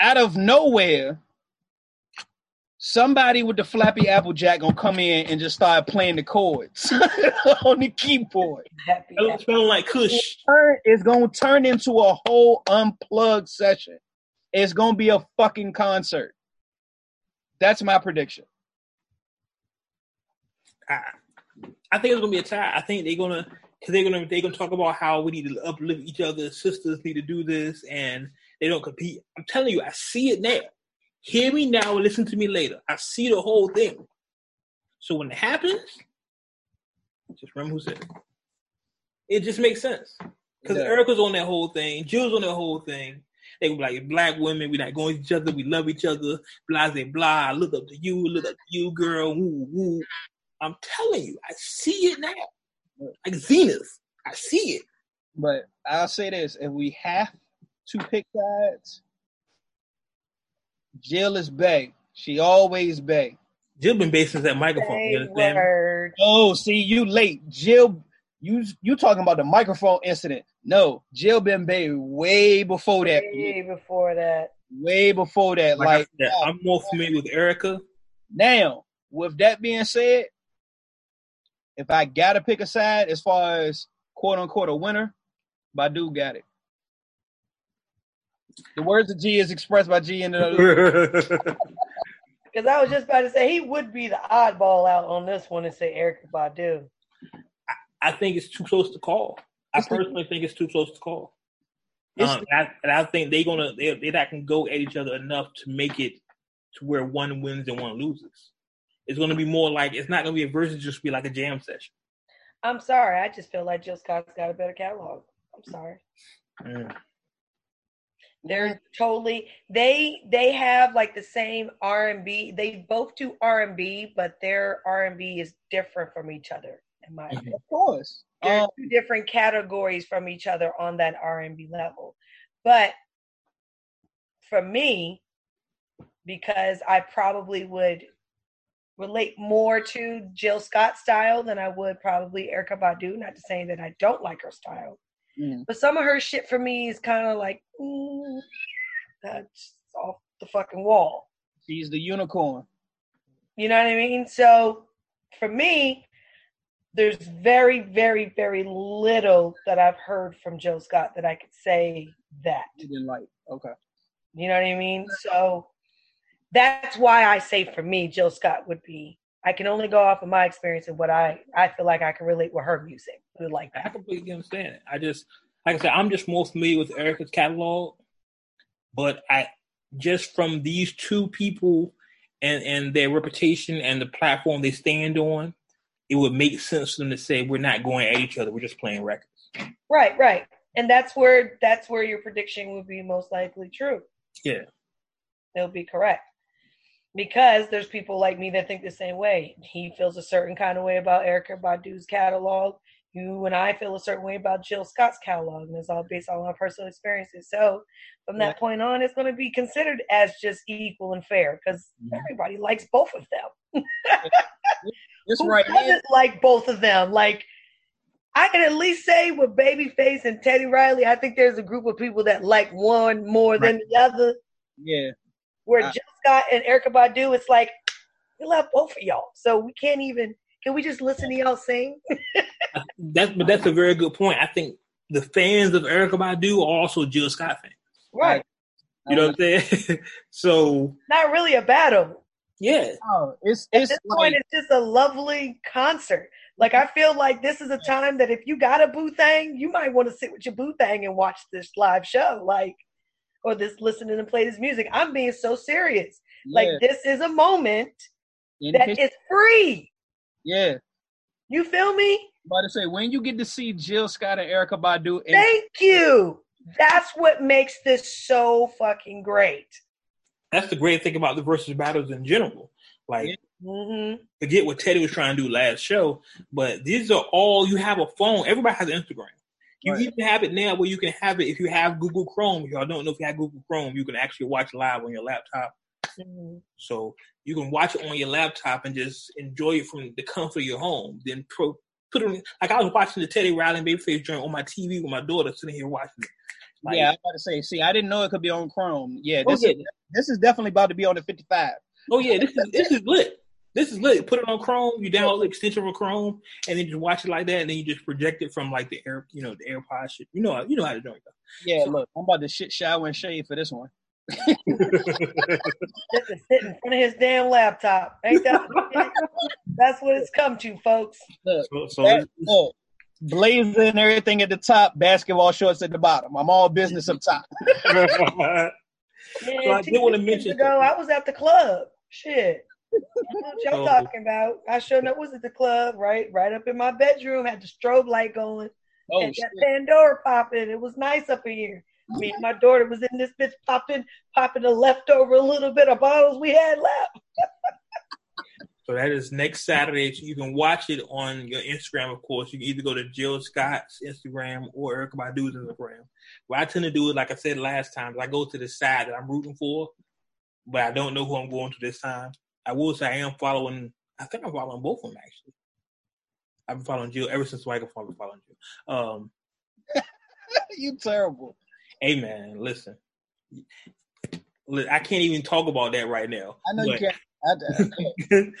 Out of nowhere, somebody with the flappy applejack gonna come in and just start playing the chords *laughs* on the keyboard. Happy, It happy. smelling like Kush. It's gonna turn into a whole unplugged session. It's gonna be a fucking concert. That's my prediction. I, I think it's gonna be a tie. I think they're gonna because they're gonna they're gonna talk about how we need to uplift each other. Sisters need to do this, and they don't compete. I'm telling you, I see it now. Hear me now and listen to me later. I see the whole thing. So when it happens, just remember who said it. It just makes sense because Yeah. Erykah's on that whole thing. Jill's on that whole thing. They were like, black women, we not going to each other. We love each other. Blah, blah, blah. I look up to you. Look up to you, girl. Woo, woo. I'm telling you, I see it now. Like Zenith, I see it. But I'll say this: if we have to pick sides, Jill is Bay. She always Bay. Jill been basing that microphone. You understand? word. Oh, see, you late, Jill. You you talking about the microphone incident? No, Jill been Bay way before that. Way before that. Way before that. Like, I Like, said, I'm more familiar with Erykah. now, with that being said, if I gotta pick a side as far as quote unquote a winner, Badu got it. The words of G is expressed by G in the Because *laughs* I was just about to say he would be the oddball out on this one and say Erykah Badu. I think it's too close to call. I personally think it's too close to call. Um, and, I, and I think they're gonna they they're not gonna go at each other enough to make it to where one wins and one loses. It's gonna be more like it's not gonna be a versus, just be like a jam session. I'm sorry. I just feel like Jill Scott's got a better catalog. I'm sorry. Mm. They're totally they they have like the same R and B. They both do R and B, but their R and B is different from each other. In my opinion, Of course. they're Um, two different categories from each other on that R and B level. But for me, because I probably would relate more to Jill Scott style than I would probably Erykah Badu. Not to say that I don't like her style, mm, but some of her shit for me is kind of like mm, that's off the fucking wall. she's the unicorn. You know what I mean? So for me, there's very, very, very little that I've heard from Jill Scott that I could say that. You didn't like. Okay. You know what I mean? So that's why I say for me, Jill Scott would be. I can only go off of my experience and what I I feel like I can relate with her music. Would like I completely understand it. I just, like I said, I'm just more familiar with Erykah's catalog, but I just from these two people and and their reputation and the platform they stand on, it would make sense for them to say we're not going at each other. We're just playing records. Right, right. And that's where that's where your prediction would be most likely true. Yeah. It'll be correct. Because there's people like me that think the same way. He feels a certain kind of way about Erykah Badu's catalog. You and I feel a certain way about Jill Scott's catalog, and it's all based on our personal experiences. So, from that Yeah. point on, it's going to be considered as just equal and fair because everybody likes both of them. *laughs* Who right doesn't here. like both of them? Like, I can at least say with Babyface and Teddy Riley, I think there's a group of people that like one more than the other. Yeah. Where Uh, Jill Scott and Erykah Badu, it's like we love both of y'all, so we can't even. Can we just listen to y'all sing? *laughs* That's but that's a very good point. I think the fans of Erykah Badu are also Jill Scott fans. right. You know what I'm saying? *laughs* so Not really a battle. yeah, Oh, it's At this like, point, it's just a lovely concert. Like I feel like this is a time that if you got a boo thing, you might want to sit with your boo thing and watch this live show, like or this listening and play this music. I'm being so serious. Like this is a moment in that his- is free. yeah. You feel me? About to say when you get to see Jill Scott and Erykah Badu, and Thank *laughs* you. That's what makes this so fucking great. that's the great thing about the versus battles in general. Like Yeah. hmm forget what Teddy was trying to do last show, but these are all you have a phone. Everybody has Instagram. You Right. even have it now where you can have it if you have Google Chrome. If y'all don't know if you have Google Chrome, you can actually watch live on your laptop. hmm So you can watch it on your laptop and just enjoy it from the comfort of your home. Then pro, put it like I was watching the Teddy Riley and Babyface joint on my TV with my daughter sitting here watching it. Like, yeah, I'm about to say. See, I didn't know it could be on Chrome. Yeah, Oh this yeah, is this is definitely about to be on the 55. oh yeah, this is this is lit. This is lit. Put it on Chrome. You download the extension for Chrome, and then just watch it like that, and then you just project it from like the air, you know, the AirPod shit. You know, you know how to do it. Yeah, So- look, I'm about to shit shower and shave for this one. Just to sit in front of his damn laptop. Ain't that? That's what it's come to, folks. Look, so, so that, look, blazer and everything at the top, basketball shorts at the bottom. I'm all business up top. *laughs* Man, So I two did wanna mention- ago, I was at the club. Shit. I know what y'all talking about. I sure know was at the club, right? Right up in my bedroom, had the strobe light going. Oh and that Pandora popping. It was nice up in here. Me and my daughter was in this bitch popping, popping the leftover little bit of bottles we had left. *laughs* So that is next Saturday. So you can watch it on your Instagram, of course. You can either go to Jill Scott's Instagram or Erykah Badu's Instagram. What I tend to do is, like I said last time, is I go to the side that I'm rooting for, but I don't know who I'm going to this time. I will say I am following. I think I'm following both of them actually. I've been following Jill ever since I've been following Jill. Um, *laughs* you terrible. hey man, listen, I can't even talk about that right now. I know you can't. I, I, can't.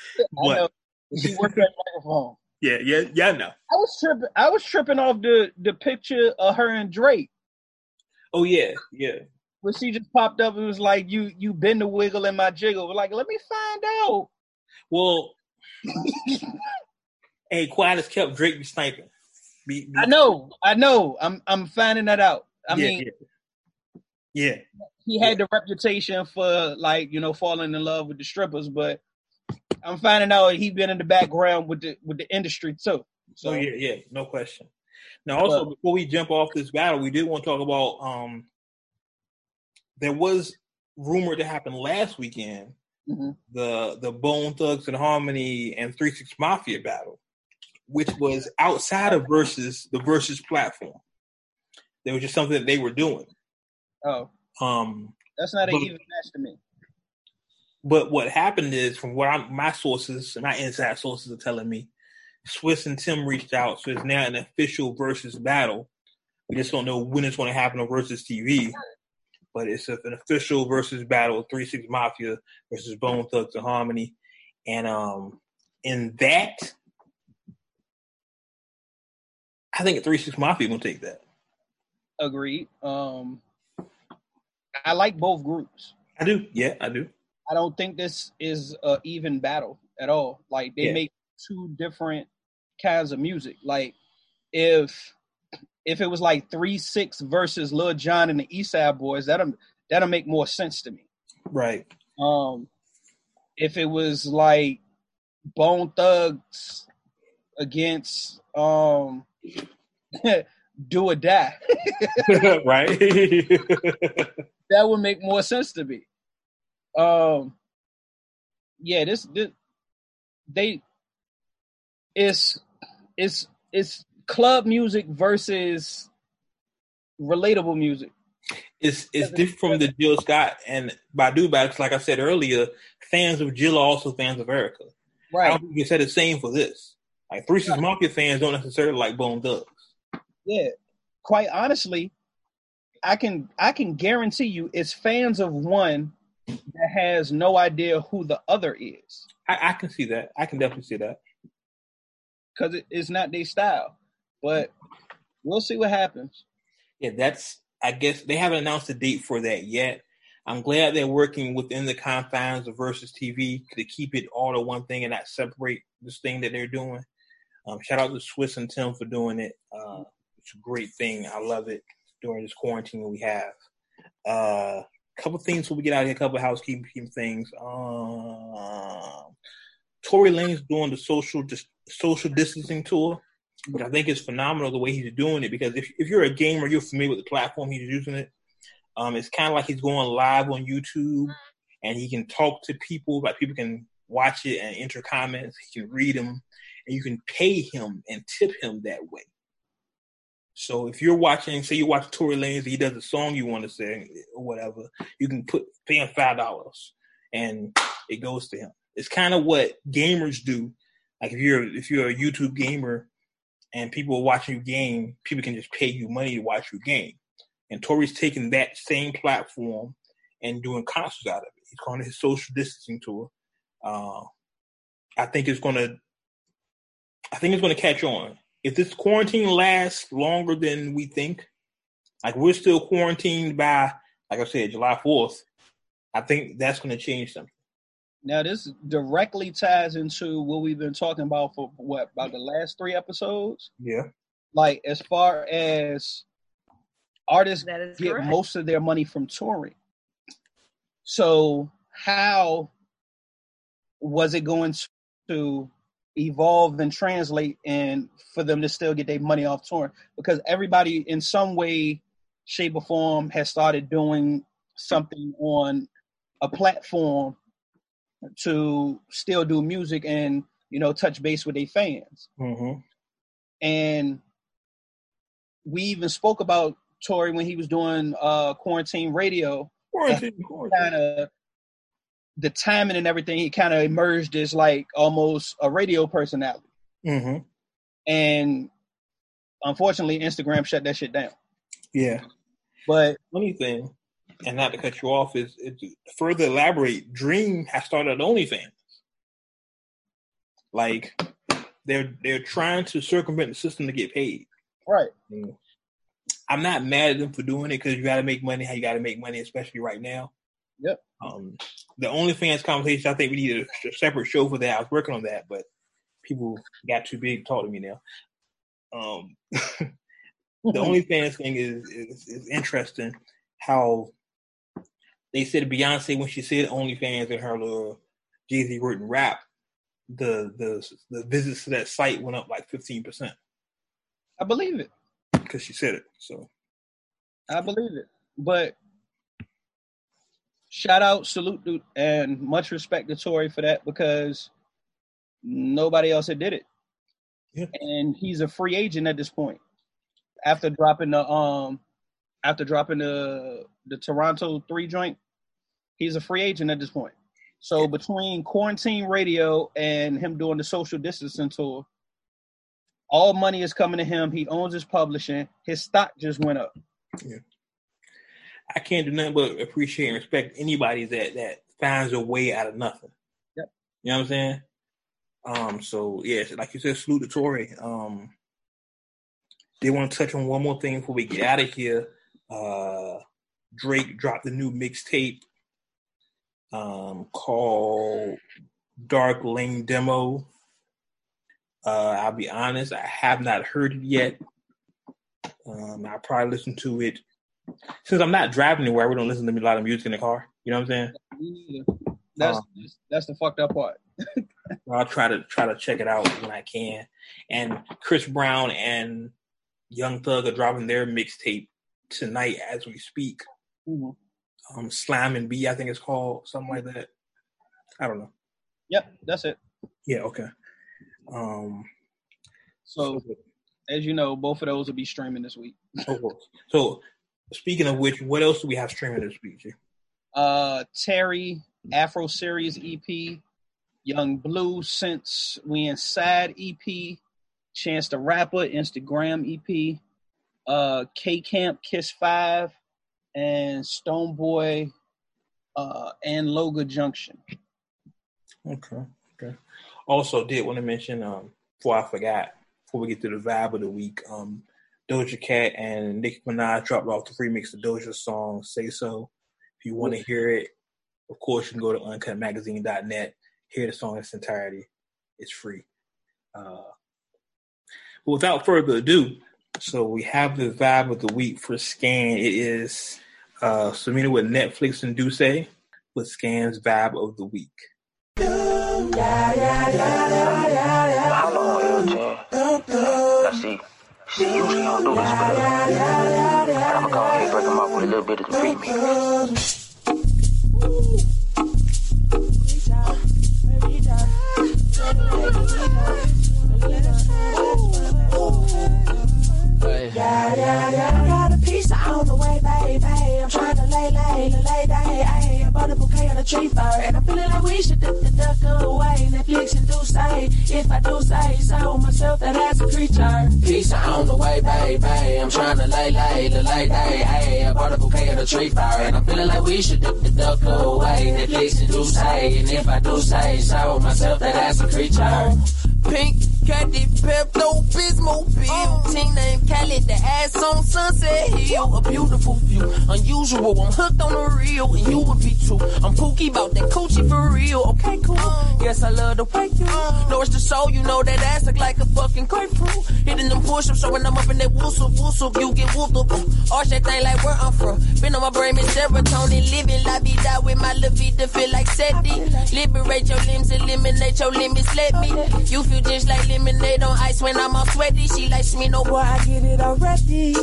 I know. *laughs* She worked that microphone. Yeah, yeah, yeah. I know. I was tripping. I was tripping off the the picture of her and Drake. Oh yeah, yeah. When she just popped up, it was like you you been the wiggle in my jiggle. We're Like, let me find out. Well, hey, quiet as kept. Drake be sniping. Be, be- I know, I know. I'm I'm finding that out. I yeah, mean, yeah, yeah. he had the reputation for like you know falling in love with the strippers, but I'm finding out he been in the background with the with the industry too. So So yeah, yeah, no question. Now, also Well- before we jump off this battle, we did want to talk about. um There was rumored to happen last weekend mhm. the the Bone Thugs-n-Harmony and Three Six Mafia battle, which was outside of versus the versus platform. There was just something that they were doing. oh, Um, that's not an even match to me. But what happened is, from what I'm, my sources, my inside sources are telling me, Swizz and Tim reached out, so it's now an official versus battle. We just don't know when it's going to happen on Verzuz TV, but it's a, an official versus battle: Three Six Mafia versus Bone Thugs-n-Harmony, and um, in that, I think Three Six Mafia gonna take that. Agreed. Um, I like both groups. I do. Yeah, I do. I don't think this is a even battle at all. Like they Yeah. make two different kinds of music. Like if if it was like three six versus Lil Jon and the East Side Boys, that'll that'll make more sense to me. Right. Um, if it was like Bone Thugs against um *laughs* Do or Die, *laughs* right. *laughs* that would make more sense to me. Um, yeah, this, this they it's it's it's club music versus relatable music. it's it's different from the Jill Scott and Badu backs. Like I said earlier, fans of Jill are also fans of Erykah. I Right. don't think you can say the same for this. Like Three Six Market fans don't necessarily like Bone Thugs. Yeah. Quite honestly, I can I can guarantee you it's fans of one that has no idea who the other is. I, I can see that. I can definitely see that. Because it, it's not their style. But we'll see what happens. Yeah, that's. I guess they haven't announced a date for that yet. I'm glad they're working within the confines of Verzuz TV to keep it all to one thing and not separate this thing that they're doing. Um, shout out to Swizz and Tim for doing it. Uh, it's a great thing. I love it during this quarantine we have. A uh, couple things before we get out here. A couple housekeeping things. Um, Tory Lanez doing the social dis- social distancing tour, I think is phenomenal the way he's doing it. Because if if you're a gamer, you're familiar with the platform he's using it. Um, it's kind of like he's going live on YouTube, and he can talk to people. Like people can watch it and enter comments. He can read them, and you can pay him and tip him that way. So if you're watching, say you watch Tory Lanez, he does a song you want to sing or whatever, you can put pay him five dollars, and it goes to him. It's kind of what gamers do. Like if you're if you're a YouTube gamer and people watching you game, people can just pay you money to watch you game. And Tory's taking that same platform and doing concerts out of it. He's calling it his social distancing tour. Uh, I think it's gonna I think it's gonna catch on. If this quarantine lasts longer than we think, like we're still quarantined by, like I said, July fourth, I think that's gonna change something. Now this directly ties into what we've been talking about for what about the last three episodes. Yeah. Like as far as artists That is get correct. most of their money from touring. So how was it going to evolve and translate and for them to still get their money off touring? Because everybody in some way, shape or form has started doing something on a platform to still do music and you know touch base with their fans Mm-hmm. and we even spoke about Tory when he was doing uh quarantine radio Quarantine, quarantine. kind of the timing and everything he kind of emerged as like almost a radio personality Mm-hmm. and unfortunately Instagram shut that shit down Yeah. but Funny thing, and not to cut you off, is, is to further elaborate. Dream has started OnlyFans. Like they're they're trying to circumvent the system to get paid. right I'm not mad at them for doing it because you got to make money how you got to make money, especially right now. Yep. Um, the OnlyFans conversation, I think we need a, a separate show for that. I was working on that, but people got too big to talk to me now. Um, *laughs* the *laughs* OnlyFans thing is, is is interesting. How they said Beyonce when she said OnlyFans in her little Jay Z written rap, the the the visits to that site went up like fifteen percent. I believe it. Because she said it. So. I believe it. But shout out salute to, and much respect to Tory for that because nobody else had did it. Yeah. and he's a free agent at this point. After dropping the um after dropping the the Toronto three joint he's a free agent at this point so between quarantine radio and him doing the social distancing tour all money is coming to him he owns his publishing his stock just went up Yeah. I can't do nothing but appreciate and respect anybody that that finds a way out of nothing. Yep. You know what I'm saying? Um. So yeah, like you said, salute to Tory. Um. They want to touch on one more thing before we get out of here. Uh, Drake dropped a new mixtape um, called Dark Lane Demo. Uh, I'll be honest, I have not heard it yet. Um, I'll probably listen to it since I'm not driving anywhere. We don't listen to a lot of music in the car. You know what I'm saying? That's um, that's the fucked up part. *laughs* I'll try to try to check it out when I can. And Chris Brown and Young Thug are dropping their mixtape tonight as we speak. Mm-hmm. Um, Slime and B, I think it's called something like that. I don't know. Yep, that's it. Yeah. Okay. Um. So, as you know, both of those will be streaming this week. so, speaking of which, what else do we have streaming this week? G? Uh, Terry Afro Series EP, Young Blue since we inside EP, Chance the Rapper Instagram EP, uh, K Camp Kiss Five, and Stonebwoy, uh, Anloga Junction. Okay, okay. Also, did want to mention um, before I forgot, before we get to the vibe of the week, um, Doja Cat and Nicki Minaj dropped off the remix of Doja's song "Say So." If you want to hear it, of course, you can go to uncutmagazine.net, hear the song in its entirety. It's free. Uh, without further ado, so we have the vibe of the week for Scan. It is uh, with Netflix and Dusse with Scan's vibe of the week. See. Usually don't do this, but I'm gonna and break them off with a little bit of the remix. Yeah, yeah, yeah. I got a piece on the way, baby. I'm trying to lay, lay, lay, lay, lay. I bought a bouquet on a tree fur, and I'm feeling like we should duck the duck away. Netflix and Dusse, if I do say so myself, that as a creature. Piece on the way, baby. I'm trying to lay, lay, lay, lay. I bought a bouquet on a tree fur, and I'm feeling like we should duck the duck away. Netflix and Dusse, and if I do say so myself, that as a creature. Pink, Caddy, Pepto, Bismol, Bill. Team named Cali, the ass on Sunset Hill. A beautiful view, unusual. I'm hooked on the real, and you would be too. I'm pooky about that coochie for real. Okay, cool. Oh. Yes, I love the way you. Oh. Know it's the soul, you know that ass look like a fucking grapefruit. Hitting them push-ups, showing them up in that whistle, whistle. You get whooped up. Arch that thing like where I'm from. Been on my brain, and serotonin. Living la vida with my la vida, feel like SETI. Liberate your limbs, eliminate your limits, let me. You feel just like lemonade on ice when I'm all sweaty. She likes me, no boy, I get it already.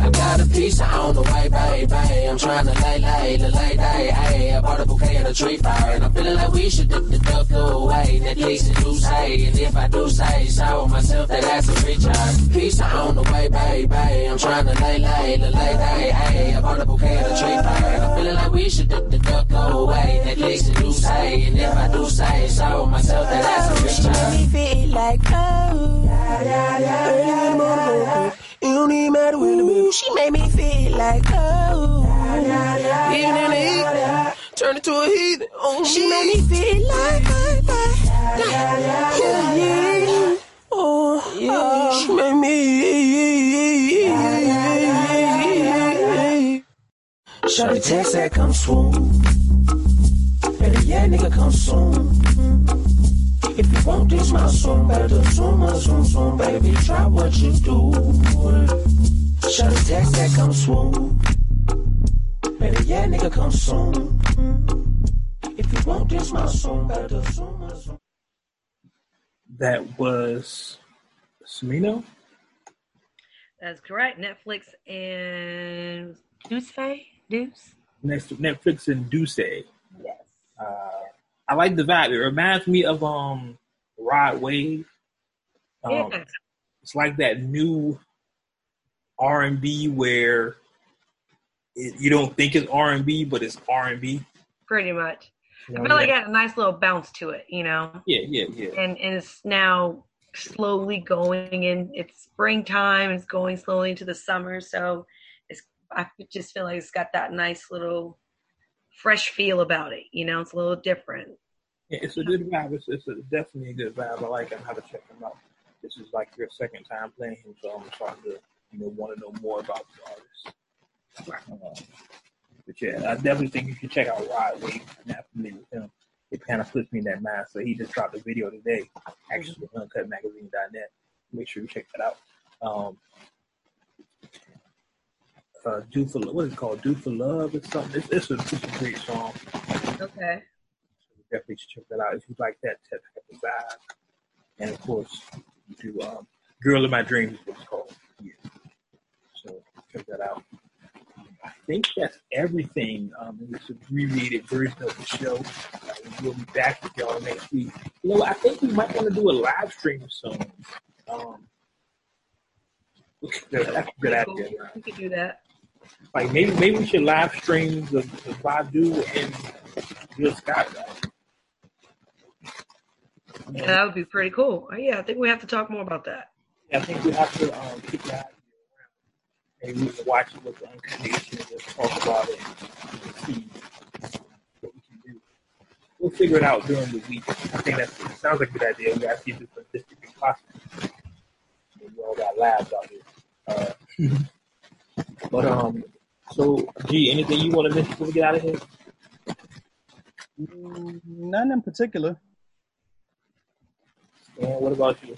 I got a piece on the way, baby. I'm trying to lay, lay, lay, lay, lay. I bought a bouquet at a tree fire, and I'm feeling like we should dip the duck go away. That case do say, and if I do say so myself, that that's a recharge. Piece on the way, baby. I'm trying to lay, lay, the lay, lay, lay. I bought a bouquet at a tree fire, and I'm feeling like we should dip the duck go away. That case do say, and if I do say so myself, that that's a recharge feel like oh. Yeah, yeah, yeah, It. She made me feel like oh. Even in the heat, turn into a heathen on She me. made me feel like oh, yeah, yeah. Oh, yeah. oh, she made me. Shawty text that come swoon. Better yeah, nigga come soon. Want this my song better, soon, soon, soon, baby, try what you do. Shut a text that come swoon. Baby, yeah, nigga, come soon. If you want this my better, soon, soon. That was Smino. That's correct. Netflix and Deuce Deuce. Next, Netflix and Deuce. Yes. Uh, I like the vibe. It reminds me of um Rod Wave. Um, yeah. It's like that new R and B where it, you don't think it's R and B, but it's R and B. Pretty much. You know I feel like it had a nice little bounce to it, you know. Yeah, yeah, yeah. And and it's now slowly going in. It's springtime. It's going slowly into the summer, so it's. I just feel like it's got that nice little fresh feel about it. You know, it's a little different. It's a good vibe. It's, it's a, definitely a good vibe. I like. How to check him out. This is like your second time playing him, so I'm starting to you know want to know more about the artist. Uh, But yeah, I definitely think you should check out Rod Wave. I'm not familiar with him. It kind of puts me in that mind. So he just dropped a video today, actually, on UncutMagazine.net. Make sure you check that out. Um, uh, "Do for Love." what is it called? Do for Love" or something. It's, it's, a, it's a great song. Okay. Definitely should check that out if you like that type of vibe. And of course, you do um, "Girl in My Dreams" is what it's called. Yeah. So check that out. I think that's everything. Um, in this abbreviated version of the show. Uh, we'll be back with y'all next week. You know, I think we might want to do a live stream soon. Um, *laughs* that's a good idea. We could do that. Like maybe maybe we should live stream the, the Badu and Jill Scott. Yeah, that would be pretty cool. Oh, yeah, I think we have to talk more about that. I think we have to um, keep that around. Maybe we can watch it with the unconditioned and just talk about it and see what we can do. We'll figure it out during the week. I think that sounds like a good idea. We gotta see if it's statistically possible. We all got labs out here. Uh, but um, so gee, anything you want to mention before we get out of here? Mm, None in particular. And what about you?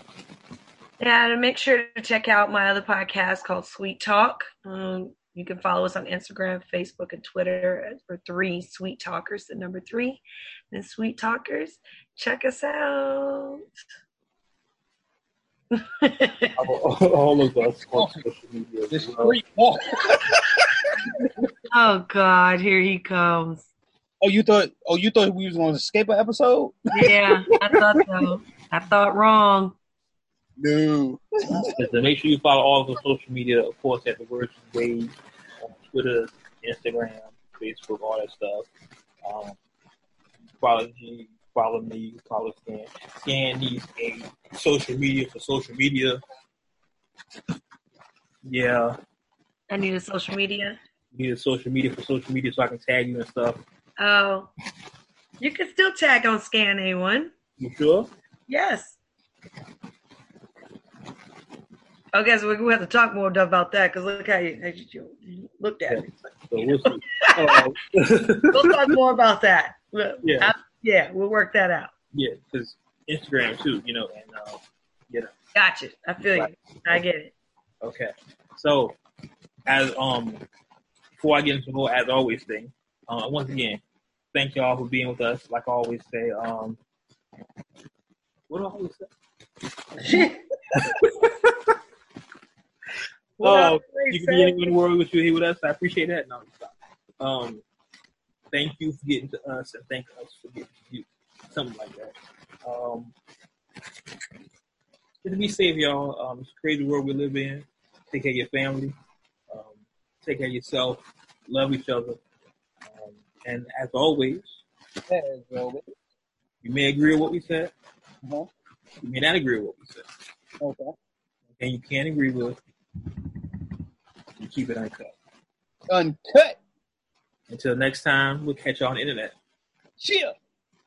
Yeah, and make sure to check out my other podcast called Sweet Talk. Um, you can follow us on Instagram, Facebook, and Twitter for three Sweet Talkers, the number three, and Sweet Talkers. Check us out. *laughs* all, all of us on social media. as This well. oh God, here he comes. Oh, you thought? Oh, you thought we was going to escape an episode? Yeah, I thought so. *laughs* I thought wrong. No. Listen, make sure you follow all of the social media, of course, at the Words Wave on Twitter, Instagram, Facebook, all that stuff. Um, follow me, follow me, follow Stan. Stan needs a social media for social media. Yeah, I need a social media. you need a social media for social media so I can tag you and stuff. Oh, you can still tag on Scan A1. You sure? Yes. Okay, so we're gonna have to talk more about that because look how you, how you you looked at me. So we'll see. Uh, *laughs* We'll talk more about that. Yeah. I- yeah, we'll work that out. yeah, because Instagram too, you know, and uh, you know. Gotcha. I feel you. I get it. Okay. So, as um, before I get into the whole as always thing, uh, once again, thank y'all for being with us. Like I always say, um, what do I always say? Well, Oh, You can be in the world with you here with us. I appreciate that. No, stop. Um, thank you for getting to us, and thank us for getting to you. Something like that. Um, just be safe, y'all. Um, it's a crazy world we live in. Take care of your family. Um, take care of yourself. Love each other. Um, and as always, As always. you may agree with what we said. Uh-huh. You may not agree with what we said. Okay. And you can't agree with. You keep it uncut. Uncut. Until next time, we'll catch you on the internet. Cheer.